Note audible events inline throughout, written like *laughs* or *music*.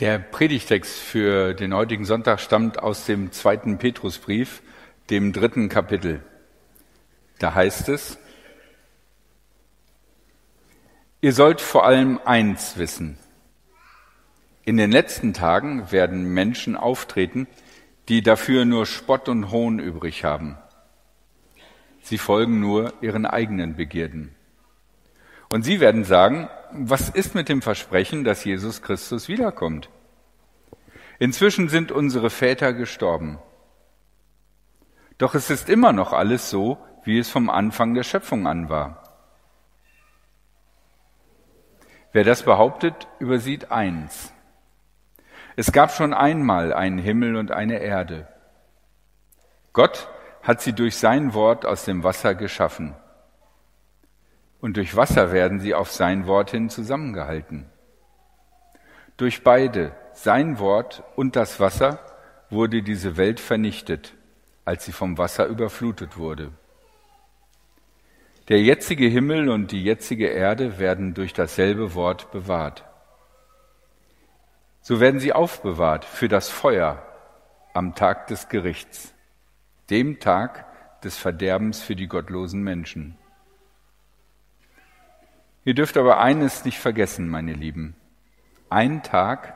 Der Predigtext für den heutigen Sonntag stammt aus dem zweiten Petrusbrief, dem dritten Kapitel. Da heißt es, Ihr sollt vor allem eins wissen. In den letzten Tagen werden Menschen auftreten, die dafür nur Spott und Hohn übrig haben. Sie folgen nur ihren eigenen Begierden. Und sie werden sagen, was ist mit dem Versprechen, dass Jesus Christus wiederkommt? Inzwischen sind unsere Väter gestorben. Doch es ist immer noch alles so, wie es vom Anfang der Schöpfung an war. Wer das behauptet, übersieht eins. Es gab schon einmal einen Himmel und eine Erde. Gott hat sie durch sein Wort aus dem Wasser geschaffen und durch Wasser werden sie auf sein Wort hin zusammengehalten. Durch beide, sein Wort und das Wasser, wurde diese Welt vernichtet, als sie vom Wasser überflutet wurde. Der jetzige Himmel und die jetzige Erde werden durch dasselbe Wort bewahrt. So werden sie aufbewahrt für das Feuer am Tag des Gerichts, dem Tag des Verderbens für die gottlosen Menschen. Ihr dürft aber eines nicht vergessen, meine Lieben. Ein Tag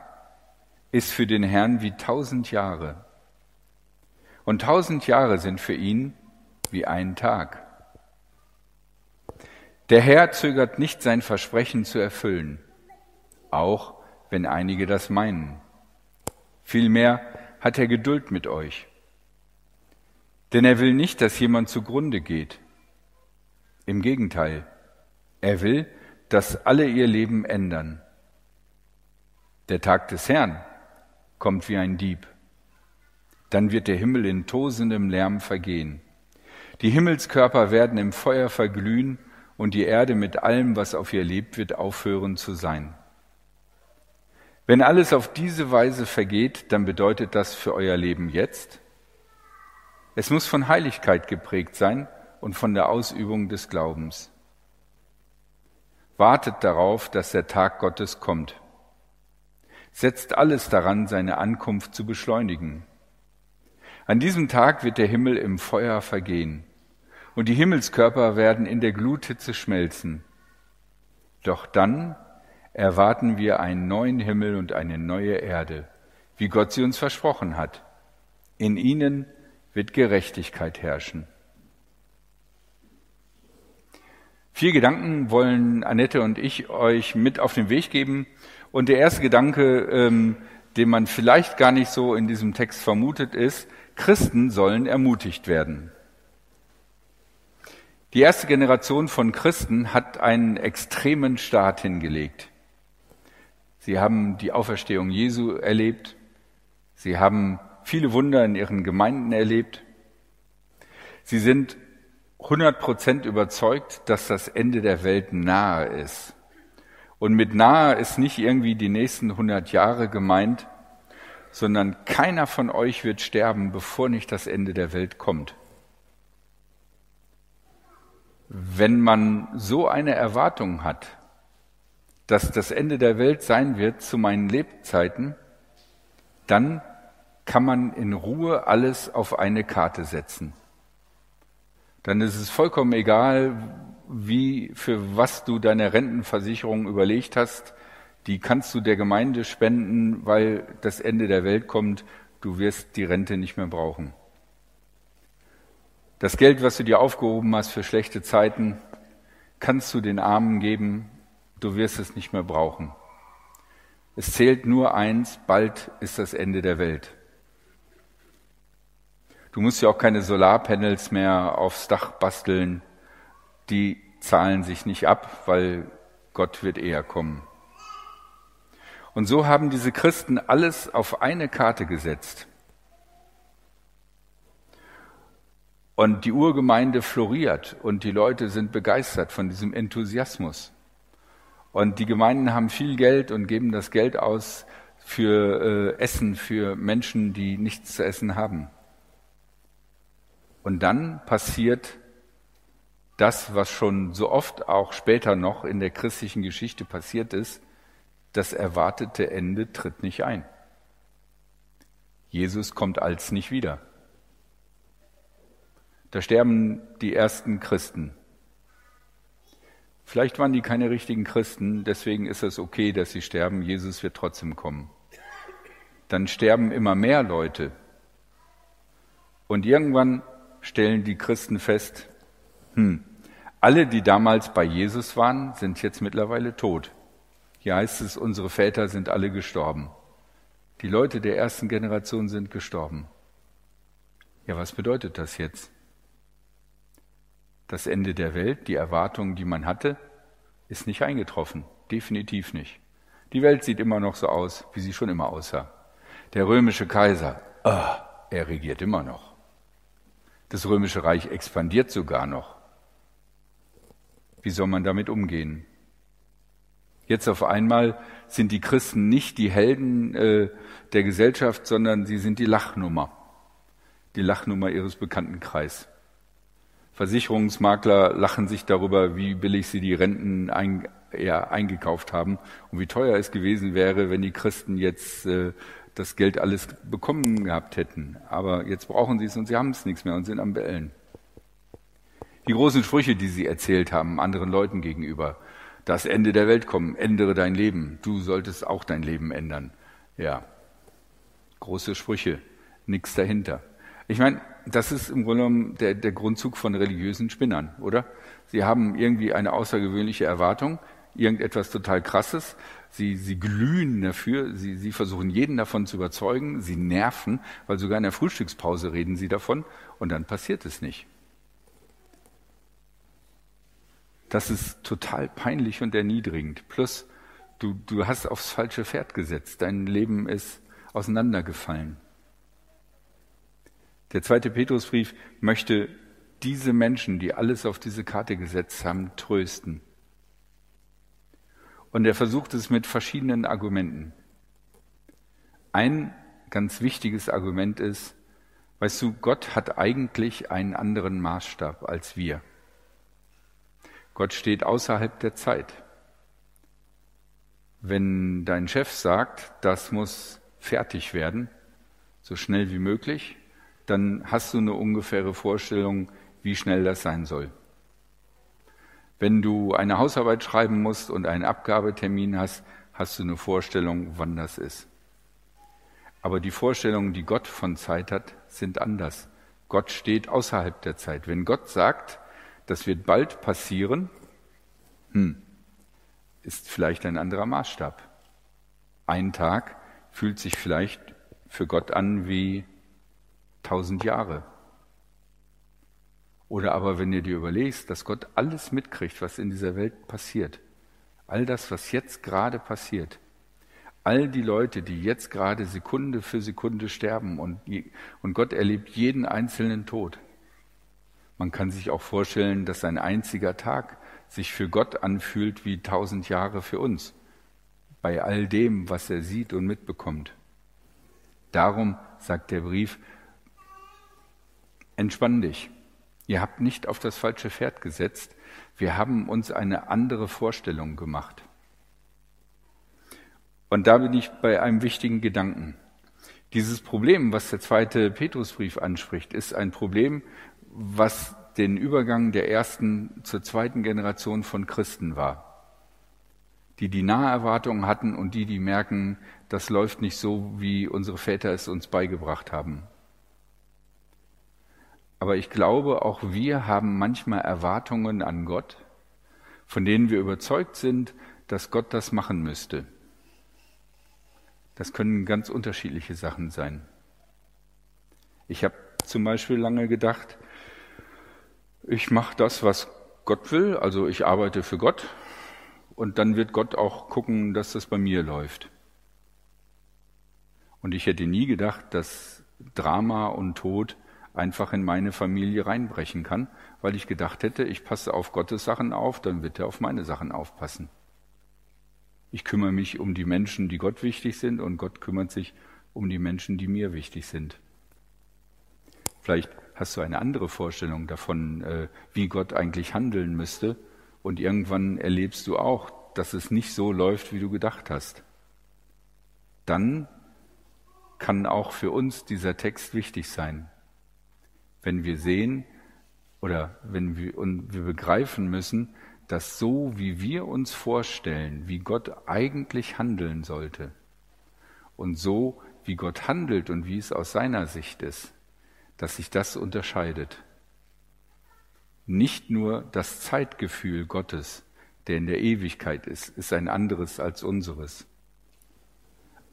ist für den Herrn wie tausend Jahre. Und tausend Jahre sind für ihn wie ein Tag. Der Herr zögert nicht sein Versprechen zu erfüllen, auch wenn einige das meinen. Vielmehr hat er Geduld mit euch. Denn er will nicht, dass jemand zugrunde geht. Im Gegenteil, er will, dass alle ihr Leben ändern. Der Tag des Herrn kommt wie ein Dieb. Dann wird der Himmel in tosendem Lärm vergehen. Die Himmelskörper werden im Feuer verglühen und die Erde mit allem, was auf ihr lebt, wird aufhören zu sein. Wenn alles auf diese Weise vergeht, dann bedeutet das für euer Leben jetzt, es muss von Heiligkeit geprägt sein und von der Ausübung des Glaubens. Wartet darauf, dass der Tag Gottes kommt. Setzt alles daran, seine Ankunft zu beschleunigen. An diesem Tag wird der Himmel im Feuer vergehen und die Himmelskörper werden in der Gluthitze schmelzen. Doch dann erwarten wir einen neuen Himmel und eine neue Erde, wie Gott sie uns versprochen hat. In ihnen wird Gerechtigkeit herrschen. Vier Gedanken wollen Annette und ich euch mit auf den Weg geben. Und der erste Gedanke, ähm, den man vielleicht gar nicht so in diesem Text vermutet, ist, Christen sollen ermutigt werden. Die erste Generation von Christen hat einen extremen Start hingelegt. Sie haben die Auferstehung Jesu erlebt. Sie haben viele Wunder in ihren Gemeinden erlebt. Sie sind 100 Prozent überzeugt, dass das Ende der Welt nahe ist. Und mit nahe ist nicht irgendwie die nächsten 100 Jahre gemeint, sondern keiner von euch wird sterben, bevor nicht das Ende der Welt kommt. Wenn man so eine Erwartung hat, dass das Ende der Welt sein wird zu meinen Lebzeiten, dann kann man in Ruhe alles auf eine Karte setzen dann ist es vollkommen egal, wie, für was du deine Rentenversicherung überlegt hast. Die kannst du der Gemeinde spenden, weil das Ende der Welt kommt. Du wirst die Rente nicht mehr brauchen. Das Geld, was du dir aufgehoben hast für schlechte Zeiten, kannst du den Armen geben. Du wirst es nicht mehr brauchen. Es zählt nur eins, bald ist das Ende der Welt. Du musst ja auch keine Solarpanels mehr aufs Dach basteln. Die zahlen sich nicht ab, weil Gott wird eher kommen. Und so haben diese Christen alles auf eine Karte gesetzt. Und die Urgemeinde floriert und die Leute sind begeistert von diesem Enthusiasmus. Und die Gemeinden haben viel Geld und geben das Geld aus für äh, Essen für Menschen, die nichts zu essen haben. Und dann passiert das, was schon so oft auch später noch in der christlichen Geschichte passiert ist. das erwartete Ende tritt nicht ein. Jesus kommt als nicht wieder. Da sterben die ersten Christen. Vielleicht waren die keine richtigen Christen, deswegen ist es okay, dass sie sterben. Jesus wird trotzdem kommen. Dann sterben immer mehr Leute. Und irgendwann stellen die Christen fest, hm, alle, die damals bei Jesus waren, sind jetzt mittlerweile tot. Hier heißt es, unsere Väter sind alle gestorben. Die Leute der ersten Generation sind gestorben. Ja, was bedeutet das jetzt? Das Ende der Welt, die Erwartung, die man hatte, ist nicht eingetroffen. Definitiv nicht. Die Welt sieht immer noch so aus, wie sie schon immer aussah. Der römische Kaiser, oh, er regiert immer noch. Das römische Reich expandiert sogar noch. Wie soll man damit umgehen? Jetzt auf einmal sind die Christen nicht die Helden äh, der Gesellschaft, sondern sie sind die Lachnummer, die Lachnummer ihres Bekanntenkreis. Versicherungsmakler lachen sich darüber, wie billig sie die Renten ein, ja, eingekauft haben und wie teuer es gewesen wäre, wenn die Christen jetzt äh, das Geld alles bekommen gehabt hätten. Aber jetzt brauchen sie es und sie haben es nichts mehr und sind am Bellen. Die großen Sprüche, die sie erzählt haben anderen Leuten gegenüber, das Ende der Welt kommen, ändere dein Leben, du solltest auch dein Leben ändern. Ja, große Sprüche, nichts dahinter. Ich meine, das ist im Grunde genommen der, der Grundzug von religiösen Spinnern, oder? Sie haben irgendwie eine außergewöhnliche Erwartung, irgendetwas total Krasses. Sie, sie glühen dafür, sie, sie versuchen jeden davon zu überzeugen, sie nerven, weil sogar in der Frühstückspause reden sie davon und dann passiert es nicht. Das ist total peinlich und erniedrigend. Plus, du, du hast aufs falsche Pferd gesetzt. Dein Leben ist auseinandergefallen. Der zweite Petrusbrief möchte diese Menschen, die alles auf diese Karte gesetzt haben, trösten. Und er versucht es mit verschiedenen Argumenten. Ein ganz wichtiges Argument ist, weißt du, Gott hat eigentlich einen anderen Maßstab als wir. Gott steht außerhalb der Zeit. Wenn dein Chef sagt, das muss fertig werden, so schnell wie möglich, dann hast du eine ungefähre Vorstellung, wie schnell das sein soll. Wenn du eine Hausarbeit schreiben musst und einen Abgabetermin hast, hast du eine Vorstellung, wann das ist. Aber die Vorstellungen, die Gott von Zeit hat, sind anders. Gott steht außerhalb der Zeit. Wenn Gott sagt, das wird bald passieren, hm, ist vielleicht ein anderer Maßstab. Ein Tag fühlt sich vielleicht für Gott an wie tausend Jahre. Oder aber wenn du dir überlegst, dass Gott alles mitkriegt, was in dieser Welt passiert, all das, was jetzt gerade passiert, all die Leute, die jetzt gerade Sekunde für Sekunde sterben und, und Gott erlebt jeden einzelnen Tod, man kann sich auch vorstellen, dass ein einziger Tag sich für Gott anfühlt wie tausend Jahre für uns, bei all dem, was er sieht und mitbekommt. Darum sagt der Brief, entspann dich. Ihr habt nicht auf das falsche Pferd gesetzt. Wir haben uns eine andere Vorstellung gemacht. Und da bin ich bei einem wichtigen Gedanken. Dieses Problem, was der zweite Petrusbrief anspricht, ist ein Problem, was den Übergang der ersten zur zweiten Generation von Christen war. Die die Naherwartungen hatten und die, die merken, das läuft nicht so, wie unsere Väter es uns beigebracht haben. Aber ich glaube, auch wir haben manchmal Erwartungen an Gott, von denen wir überzeugt sind, dass Gott das machen müsste. Das können ganz unterschiedliche Sachen sein. Ich habe zum Beispiel lange gedacht, ich mache das, was Gott will, also ich arbeite für Gott und dann wird Gott auch gucken, dass das bei mir läuft. Und ich hätte nie gedacht, dass Drama und Tod einfach in meine Familie reinbrechen kann, weil ich gedacht hätte, ich passe auf Gottes Sachen auf, dann wird er auf meine Sachen aufpassen. Ich kümmere mich um die Menschen, die Gott wichtig sind, und Gott kümmert sich um die Menschen, die mir wichtig sind. Vielleicht hast du eine andere Vorstellung davon, äh, wie Gott eigentlich handeln müsste. Und irgendwann erlebst du auch, dass es nicht so läuft, wie du gedacht hast, dann kann auch für uns dieser Text wichtig sein. Wenn wir sehen oder wenn wir, und wir begreifen müssen, dass so, wie wir uns vorstellen, wie Gott eigentlich handeln sollte, und so, wie Gott handelt und wie es aus seiner Sicht ist, dass sich das unterscheidet. Nicht nur das Zeitgefühl Gottes, der in der Ewigkeit ist, ist ein anderes als unseres.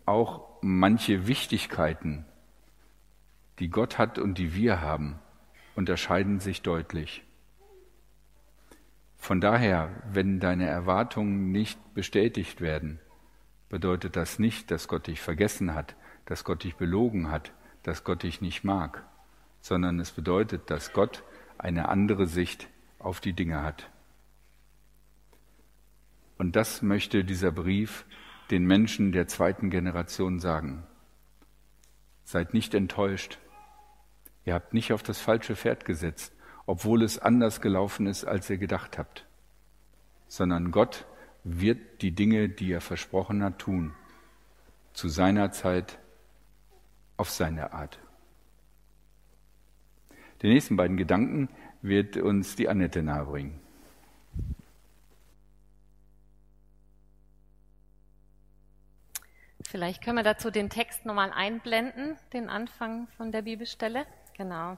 Auch manche Wichtigkeiten, die Gott hat und die wir haben, unterscheiden sich deutlich. Von daher, wenn deine Erwartungen nicht bestätigt werden, bedeutet das nicht, dass Gott dich vergessen hat, dass Gott dich belogen hat, dass Gott dich nicht mag, sondern es bedeutet, dass Gott eine andere Sicht auf die Dinge hat. Und das möchte dieser Brief den Menschen der zweiten Generation sagen. Seid nicht enttäuscht. Ihr habt nicht auf das falsche Pferd gesetzt, obwohl es anders gelaufen ist, als ihr gedacht habt, sondern Gott wird die Dinge, die er versprochen hat, tun, zu seiner Zeit, auf seine Art. Die nächsten beiden Gedanken wird uns die Annette nahebringen. Vielleicht können wir dazu den Text nochmal einblenden, den Anfang von der Bibelstelle. Genau.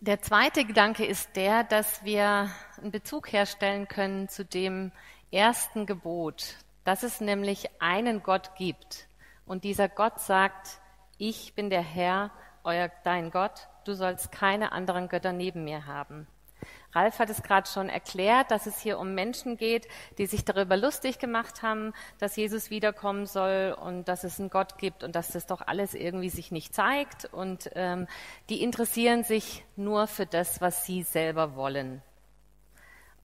Der zweite Gedanke ist der, dass wir einen Bezug herstellen können zu dem ersten Gebot, dass es nämlich einen Gott gibt. Und dieser Gott sagt, ich bin der Herr, euer, dein Gott, du sollst keine anderen Götter neben mir haben. Ralf hat es gerade schon erklärt, dass es hier um Menschen geht, die sich darüber lustig gemacht haben, dass Jesus wiederkommen soll und dass es einen Gott gibt und dass das doch alles irgendwie sich nicht zeigt. Und ähm, die interessieren sich nur für das, was sie selber wollen.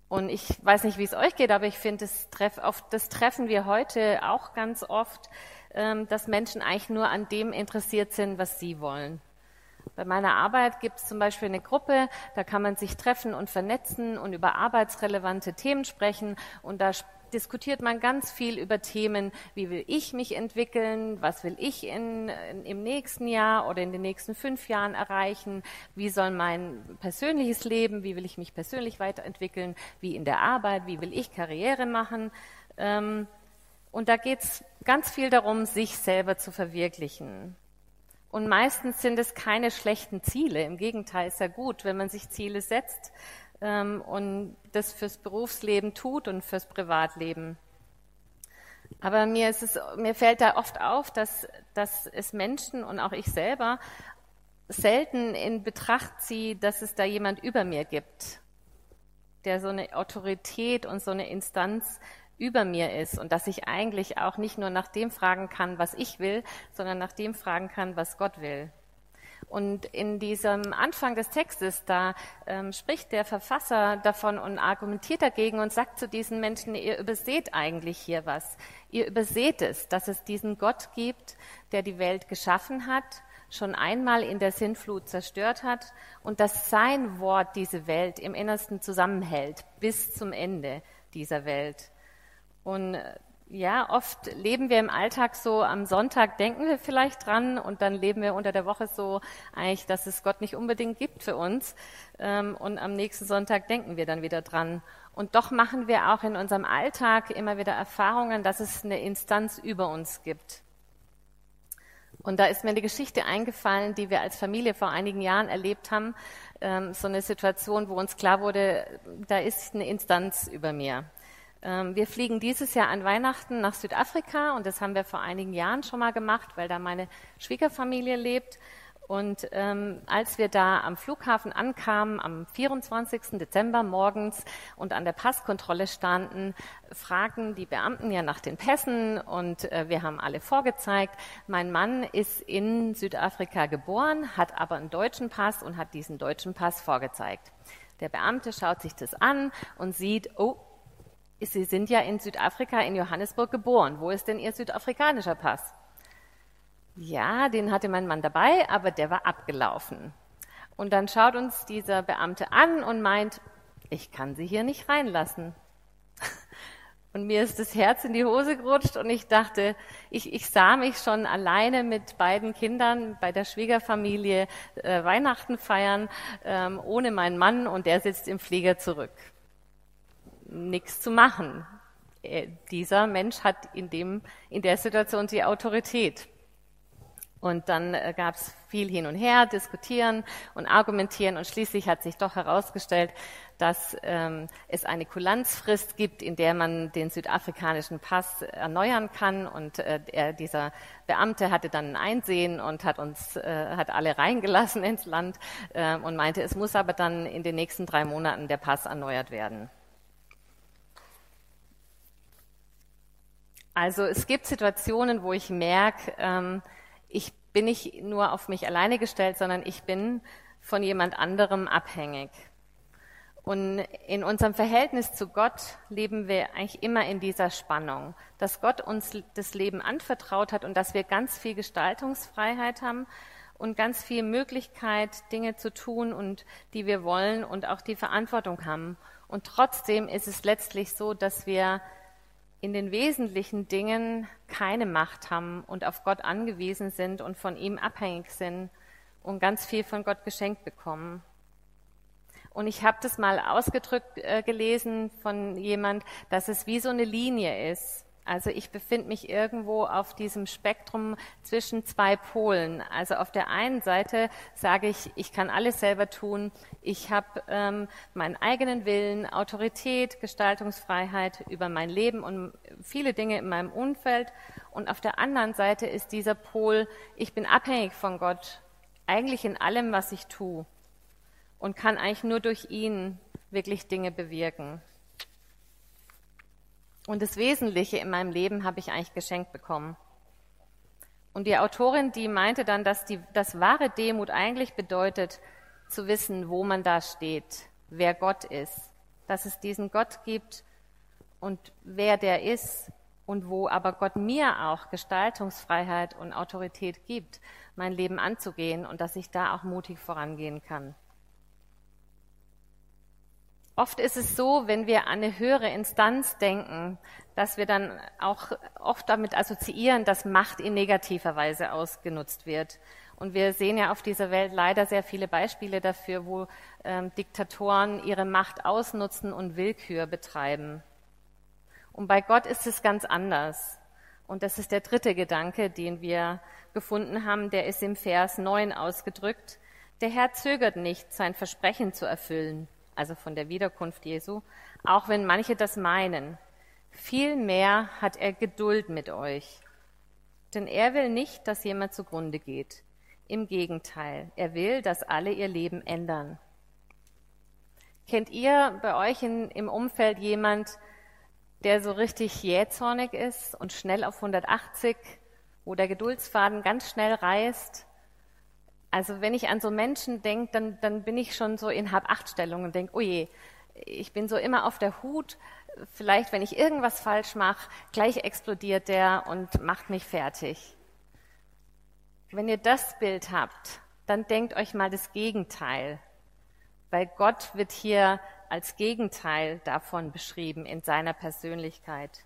Und ich weiß nicht, wie es euch geht, aber ich finde, das, treff, das treffen wir heute auch ganz oft, ähm, dass Menschen eigentlich nur an dem interessiert sind, was sie wollen. Bei meiner Arbeit gibt es zum Beispiel eine Gruppe, da kann man sich treffen und vernetzen und über arbeitsrelevante Themen sprechen und da diskutiert man ganz viel über Themen, wie will ich mich entwickeln, was will ich in, in, im nächsten Jahr oder in den nächsten fünf Jahren erreichen, wie soll mein persönliches Leben, wie will ich mich persönlich weiterentwickeln, wie in der Arbeit, wie will ich Karriere machen. Ähm, und da geht es ganz viel darum, sich selber zu verwirklichen. Und meistens sind es keine schlechten Ziele. Im Gegenteil ist ja gut, wenn man sich Ziele setzt ähm, und das fürs Berufsleben tut und fürs Privatleben. Aber mir, ist es, mir fällt da oft auf, dass, dass es Menschen und auch ich selber selten in Betracht ziehe, dass es da jemand über mir gibt, der so eine Autorität und so eine Instanz über mir ist und dass ich eigentlich auch nicht nur nach dem fragen kann, was ich will, sondern nach dem fragen kann, was Gott will. Und in diesem Anfang des Textes, da ähm, spricht der Verfasser davon und argumentiert dagegen und sagt zu diesen Menschen, ihr überseht eigentlich hier was. Ihr überseht es, dass es diesen Gott gibt, der die Welt geschaffen hat, schon einmal in der Sintflut zerstört hat und dass sein Wort diese Welt im Innersten zusammenhält bis zum Ende dieser Welt. Und äh, ja, oft leben wir im Alltag so, am Sonntag denken wir vielleicht dran und dann leben wir unter der Woche so eigentlich, dass es Gott nicht unbedingt gibt für uns. Ähm, und am nächsten Sonntag denken wir dann wieder dran. Und doch machen wir auch in unserem Alltag immer wieder Erfahrungen, dass es eine Instanz über uns gibt. Und da ist mir eine Geschichte eingefallen, die wir als Familie vor einigen Jahren erlebt haben. Ähm, so eine Situation, wo uns klar wurde, da ist eine Instanz über mir. Ähm, wir fliegen dieses Jahr an Weihnachten nach Südafrika und das haben wir vor einigen Jahren schon mal gemacht, weil da meine Schwiegerfamilie lebt. Und ähm, als wir da am Flughafen ankamen, am 24. Dezember morgens und an der Passkontrolle standen, fragen die Beamten ja nach den Pässen und äh, wir haben alle vorgezeigt. Mein Mann ist in Südafrika geboren, hat aber einen deutschen Pass und hat diesen deutschen Pass vorgezeigt. Der Beamte schaut sich das an und sieht, oh, Sie sind ja in Südafrika, in Johannesburg geboren. Wo ist denn Ihr südafrikanischer Pass? Ja, den hatte mein Mann dabei, aber der war abgelaufen. Und dann schaut uns dieser Beamte an und meint, ich kann Sie hier nicht reinlassen. *laughs* Und mir ist das Herz in die Hose gerutscht und ich dachte, ich, ich sah mich schon alleine mit beiden Kindern bei der Schwiegerfamilie äh, Weihnachten feiern, ähm, ohne meinen Mann und der sitzt im Flieger zurück. Nichts zu machen. Er, dieser Mensch hat in, dem, in der Situation die Autorität. Und dann äh, gab es viel hin und her, diskutieren und argumentieren und schließlich hat sich doch herausgestellt, dass ähm, es eine Kulanzfrist gibt, in der man den südafrikanischen Pass erneuern kann. Und äh, er, dieser Beamte hatte dann ein Einsehen und hat uns, äh, hat alle reingelassen *laughs* ins Land äh, und meinte, es muss aber dann in den nächsten drei Monaten der Pass erneuert werden. Also es gibt Situationen, wo ich merke, ähm, ich bin nicht nur auf mich alleine gestellt, sondern ich bin von jemand anderem abhängig. Und in unserem Verhältnis zu Gott leben wir eigentlich immer in dieser Spannung, dass Gott uns das Leben anvertraut hat und dass wir ganz viel Gestaltungsfreiheit haben und ganz viel Möglichkeit, Dinge zu tun und die wir wollen und auch die Verantwortung haben. Und trotzdem ist es letztlich so, dass wir in den wesentlichen Dingen keine Macht haben und auf Gott angewiesen sind und von ihm abhängig sind und ganz viel von Gott geschenkt bekommen. Und ich habe das mal ausgedrückt äh, gelesen von jemand, dass es wie so eine Linie ist. Also ich befinde mich irgendwo auf diesem Spektrum zwischen zwei Polen. Also auf der einen Seite sage ich, ich kann alles selber tun. Ich habe ähm, meinen eigenen Willen, Autorität, Gestaltungsfreiheit über mein Leben und viele Dinge in meinem Umfeld. Und auf der anderen Seite ist dieser Pol, ich bin abhängig von Gott, eigentlich in allem, was ich tue. Und kann eigentlich nur durch ihn wirklich Dinge bewirken. Und das Wesentliche in meinem Leben habe ich eigentlich geschenkt bekommen. Und die Autorin, die meinte dann, dass die, dass wahre Demut eigentlich bedeutet, zu wissen, wo man da steht, wer Gott ist, dass es diesen Gott gibt und wer der ist und wo aber Gott mir auch Gestaltungsfreiheit und Autorität gibt, mein Leben anzugehen und dass ich da auch mutig vorangehen kann. Oft ist es so, wenn wir an eine höhere Instanz denken, dass wir dann auch oft damit assoziieren, dass Macht in negativer Weise ausgenutzt wird. Und wir sehen ja auf dieser Welt leider sehr viele Beispiele dafür, wo ähm, Diktatoren ihre Macht ausnutzen und Willkür betreiben. Und bei Gott ist es ganz anders. Und das ist der dritte Gedanke, den wir gefunden haben, der ist im Vers 9 ausgedrückt. Der Herr zögert nicht, sein Versprechen zu erfüllen also von der Wiederkunft Jesu, auch wenn manche das meinen. Vielmehr hat er Geduld mit euch. Denn er will nicht, dass jemand zugrunde geht. Im Gegenteil, er will, dass alle ihr Leben ändern. Kennt ihr bei euch in, im Umfeld jemand, der so richtig jähzornig ist und schnell auf 180, wo der Geduldsfaden ganz schnell reißt also wenn ich an so Menschen denke, dann, dann bin ich schon so in Hab-Acht-Stellung und denke, oh ich bin so immer auf der Hut. Vielleicht, wenn ich irgendwas falsch mache, gleich explodiert der und macht mich fertig. Wenn ihr das Bild habt, dann denkt euch mal das Gegenteil. Weil Gott wird hier als Gegenteil davon beschrieben in seiner Persönlichkeit.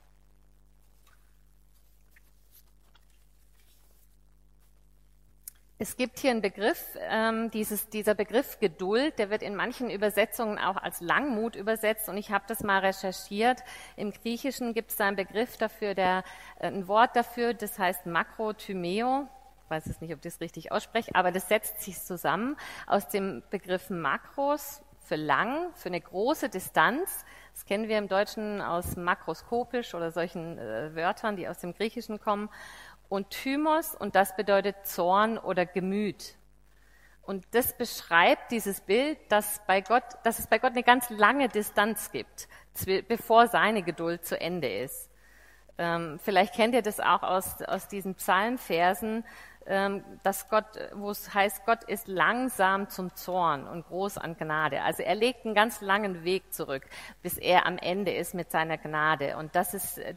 Es gibt hier einen Begriff, ähm, dieses, dieser Begriff Geduld, der wird in manchen Übersetzungen auch als Langmut übersetzt und ich habe das mal recherchiert. Im Griechischen gibt es da einen Begriff dafür, der, äh, ein Wort dafür, das heißt Makrothymeo. Ich weiß es nicht, ob ich das richtig ausspreche, aber das setzt sich zusammen aus dem Begriff Makros für lang, für eine große Distanz. Das kennen wir im Deutschen aus makroskopisch oder solchen äh, Wörtern, die aus dem Griechischen kommen und Thymos und das bedeutet Zorn oder Gemüt. Und das beschreibt dieses Bild, dass, bei Gott, dass es bei Gott eine ganz lange Distanz gibt, bevor seine Geduld zu Ende ist. Ähm, vielleicht kennt ihr das auch aus, aus diesen Psalmversen, ähm, dass Gott, wo es heißt, Gott ist langsam zum Zorn und groß an Gnade. Also er legt einen ganz langen Weg zurück, bis er am Ende ist mit seiner Gnade. Und das ist äh,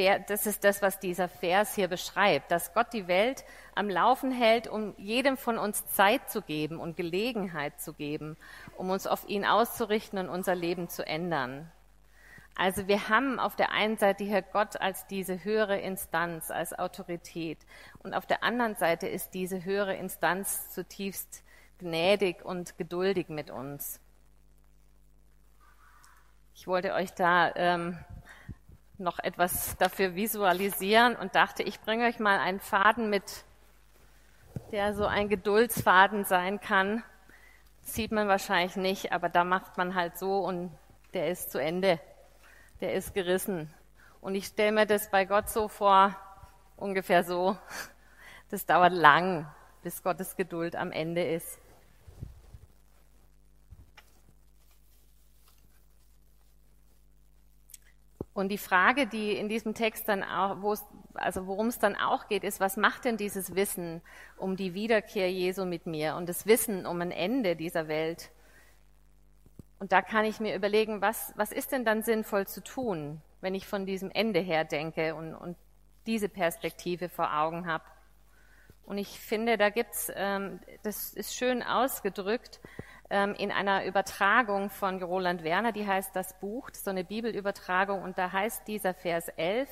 dieser, das ist das, was dieser Vers hier beschreibt, dass Gott die Welt am Laufen hält, um jedem von uns Zeit zu geben und Gelegenheit zu geben, um uns auf ihn auszurichten und unser Leben zu ändern. Also wir haben auf der einen Seite hier Gott als diese höhere Instanz, als Autorität. Und auf der anderen Seite ist diese höhere Instanz zutiefst gnädig und geduldig mit uns. Ich wollte euch da ähm, noch etwas dafür visualisieren und dachte, ich bringe euch mal einen Faden mit, der so ein Geduldsfaden sein kann. sieht man wahrscheinlich nicht, aber da macht man halt so und der ist zu Ende. Der ist gerissen. Und ich stelle mir das bei Gott so vor, ungefähr so. Das dauert lang, bis Gottes Geduld am Ende ist. Und die Frage, die in diesem Text dann auch, wo es, also worum es dann auch geht, ist, was macht denn dieses Wissen um die Wiederkehr Jesu mit mir und das Wissen um ein Ende dieser Welt? Und da kann ich mir überlegen, was, was ist denn dann sinnvoll zu tun, wenn ich von diesem Ende her denke und, und diese Perspektive vor Augen habe. Und ich finde, da gibt's, ähm, das ist schön ausgedrückt, ähm, in einer Übertragung von Roland Werner, die heißt Das Buch, das so eine Bibelübertragung, und da heißt dieser Vers 11,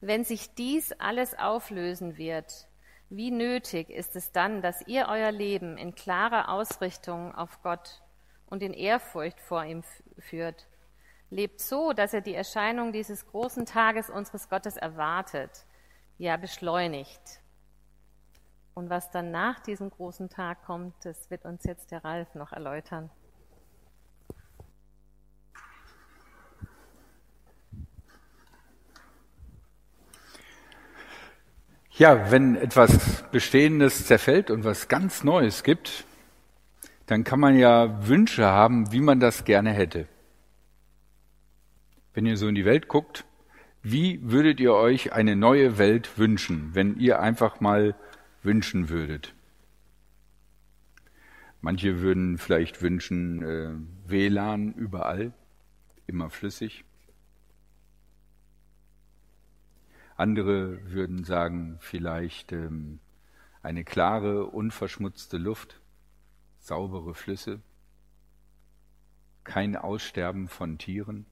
wenn sich dies alles auflösen wird, wie nötig ist es dann, dass ihr euer Leben in klarer Ausrichtung auf Gott und in Ehrfurcht vor ihm führt? Lebt so, dass ihr die Erscheinung dieses großen Tages unseres Gottes erwartet, ja beschleunigt. Und was dann nach diesem großen Tag kommt, das wird uns jetzt der Ralf noch erläutern. Ja, wenn etwas Bestehendes zerfällt und was ganz Neues gibt, dann kann man ja Wünsche haben, wie man das gerne hätte. Wenn ihr so in die Welt guckt, wie würdet ihr euch eine neue Welt wünschen, wenn ihr einfach mal wünschen würdet. Manche würden vielleicht wünschen äh, WLAN überall, immer flüssig. Andere würden sagen vielleicht ähm, eine klare, unverschmutzte Luft, saubere Flüsse, kein Aussterben von Tieren.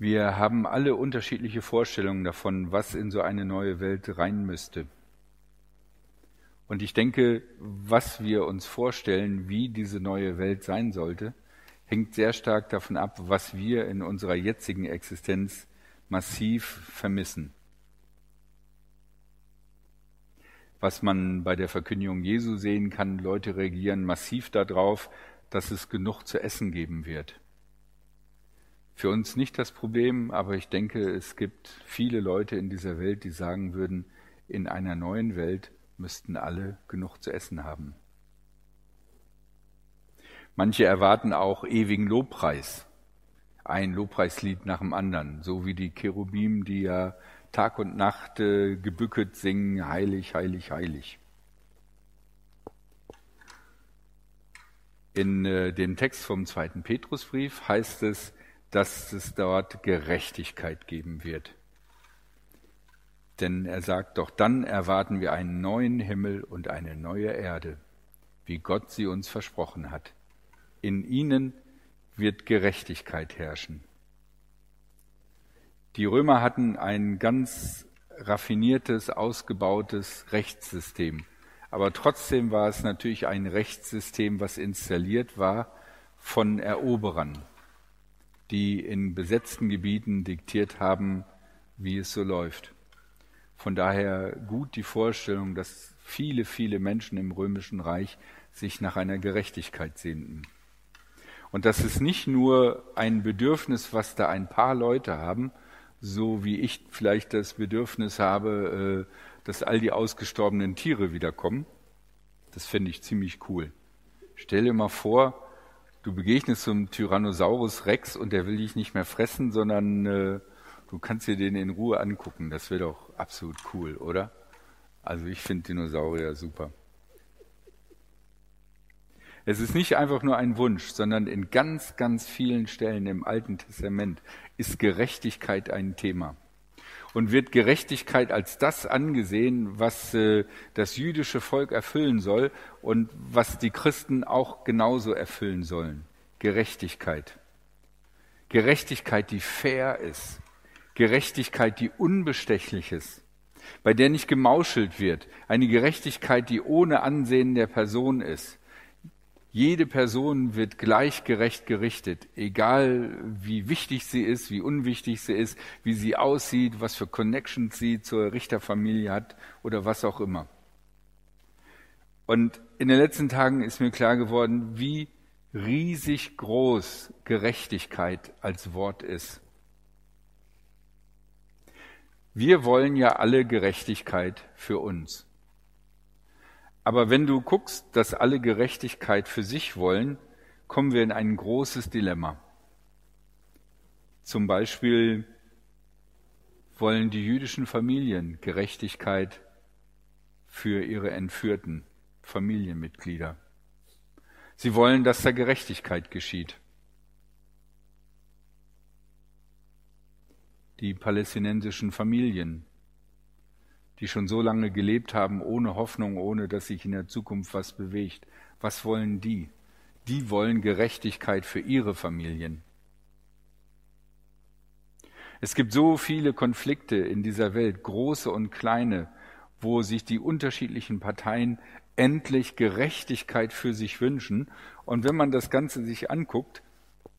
Wir haben alle unterschiedliche Vorstellungen davon, was in so eine neue Welt rein müsste. Und ich denke, was wir uns vorstellen, wie diese neue Welt sein sollte, hängt sehr stark davon ab, was wir in unserer jetzigen Existenz massiv vermissen. Was man bei der Verkündigung Jesu sehen kann, Leute reagieren massiv darauf, dass es genug zu essen geben wird für uns nicht das Problem, aber ich denke, es gibt viele Leute in dieser Welt, die sagen würden, in einer neuen Welt müssten alle genug zu essen haben. Manche erwarten auch ewigen Lobpreis, ein Lobpreislied nach dem anderen, so wie die Cherubim, die ja Tag und Nacht äh, gebücket singen, heilig, heilig, heilig. In äh, dem Text vom zweiten Petrusbrief heißt es, dass es dort Gerechtigkeit geben wird. Denn er sagt, doch dann erwarten wir einen neuen Himmel und eine neue Erde, wie Gott sie uns versprochen hat. In ihnen wird Gerechtigkeit herrschen. Die Römer hatten ein ganz raffiniertes, ausgebautes Rechtssystem. Aber trotzdem war es natürlich ein Rechtssystem, was installiert war von Eroberern die in besetzten Gebieten diktiert haben, wie es so läuft. Von daher gut die Vorstellung, dass viele, viele Menschen im römischen Reich sich nach einer Gerechtigkeit sehnten. Und das ist nicht nur ein Bedürfnis, was da ein paar Leute haben, so wie ich vielleicht das Bedürfnis habe, äh, dass all die ausgestorbenen Tiere wiederkommen. Das finde ich ziemlich cool. Stell dir mal vor, du begegnest zum Tyrannosaurus Rex und der will dich nicht mehr fressen, sondern äh, du kannst dir den in Ruhe angucken. Das wäre doch absolut cool, oder? Also ich finde Dinosaurier super. Es ist nicht einfach nur ein Wunsch, sondern in ganz, ganz vielen Stellen im Alten Testament ist Gerechtigkeit ein Thema. Und wird Gerechtigkeit als das angesehen, was äh, das jüdische Volk erfüllen soll und was die Christen auch genauso erfüllen sollen. Gerechtigkeit. Gerechtigkeit, die fair ist. Gerechtigkeit, die unbestechlich ist, bei der nicht gemauschelt wird. Eine Gerechtigkeit, die ohne Ansehen der Person ist. Jede Person wird gleichgerecht gerichtet, egal wie wichtig sie ist, wie unwichtig sie ist, wie sie aussieht, was für Connections sie zur Richterfamilie hat oder was auch immer. Und in den letzten Tagen ist mir klar geworden, wie riesig groß Gerechtigkeit als Wort ist. Wir wollen ja alle Gerechtigkeit für uns. Aber wenn du guckst, dass alle Gerechtigkeit für sich wollen, kommen wir in ein großes Dilemma. Zum Beispiel wollen die jüdischen Familien Gerechtigkeit für ihre entführten Familienmitglieder. Sie wollen, dass da Gerechtigkeit geschieht. Die palästinensischen Familien die schon so lange gelebt haben, ohne Hoffnung, ohne dass sich in der Zukunft was bewegt. Was wollen die? Die wollen Gerechtigkeit für ihre Familien. Es gibt so viele Konflikte in dieser Welt, große und kleine, wo sich die unterschiedlichen Parteien endlich Gerechtigkeit für sich wünschen. Und wenn man das Ganze sich anguckt,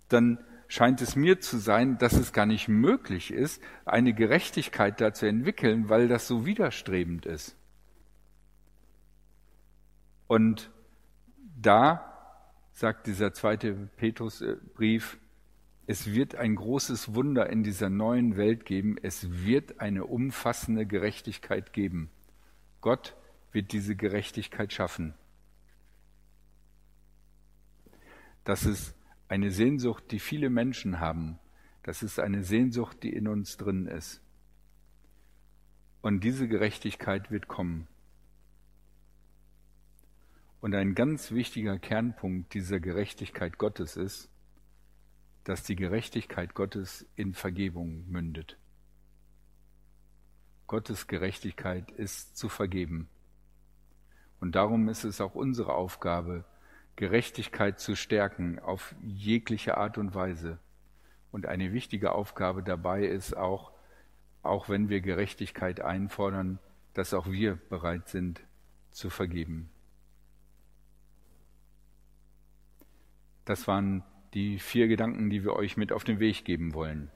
dann scheint es mir zu sein, dass es gar nicht möglich ist, eine Gerechtigkeit da zu entwickeln, weil das so widerstrebend ist. Und da sagt dieser zweite Petrusbrief, es wird ein großes Wunder in dieser neuen Welt geben, es wird eine umfassende Gerechtigkeit geben. Gott wird diese Gerechtigkeit schaffen. Das ist eine Sehnsucht, die viele Menschen haben. Das ist eine Sehnsucht, die in uns drin ist. Und diese Gerechtigkeit wird kommen. Und ein ganz wichtiger Kernpunkt dieser Gerechtigkeit Gottes ist, dass die Gerechtigkeit Gottes in Vergebung mündet. Gottes Gerechtigkeit ist zu vergeben. Und darum ist es auch unsere Aufgabe, Gerechtigkeit zu stärken auf jegliche Art und Weise. Und eine wichtige Aufgabe dabei ist auch, auch wenn wir Gerechtigkeit einfordern, dass auch wir bereit sind zu vergeben. Das waren die vier Gedanken, die wir euch mit auf den Weg geben wollen.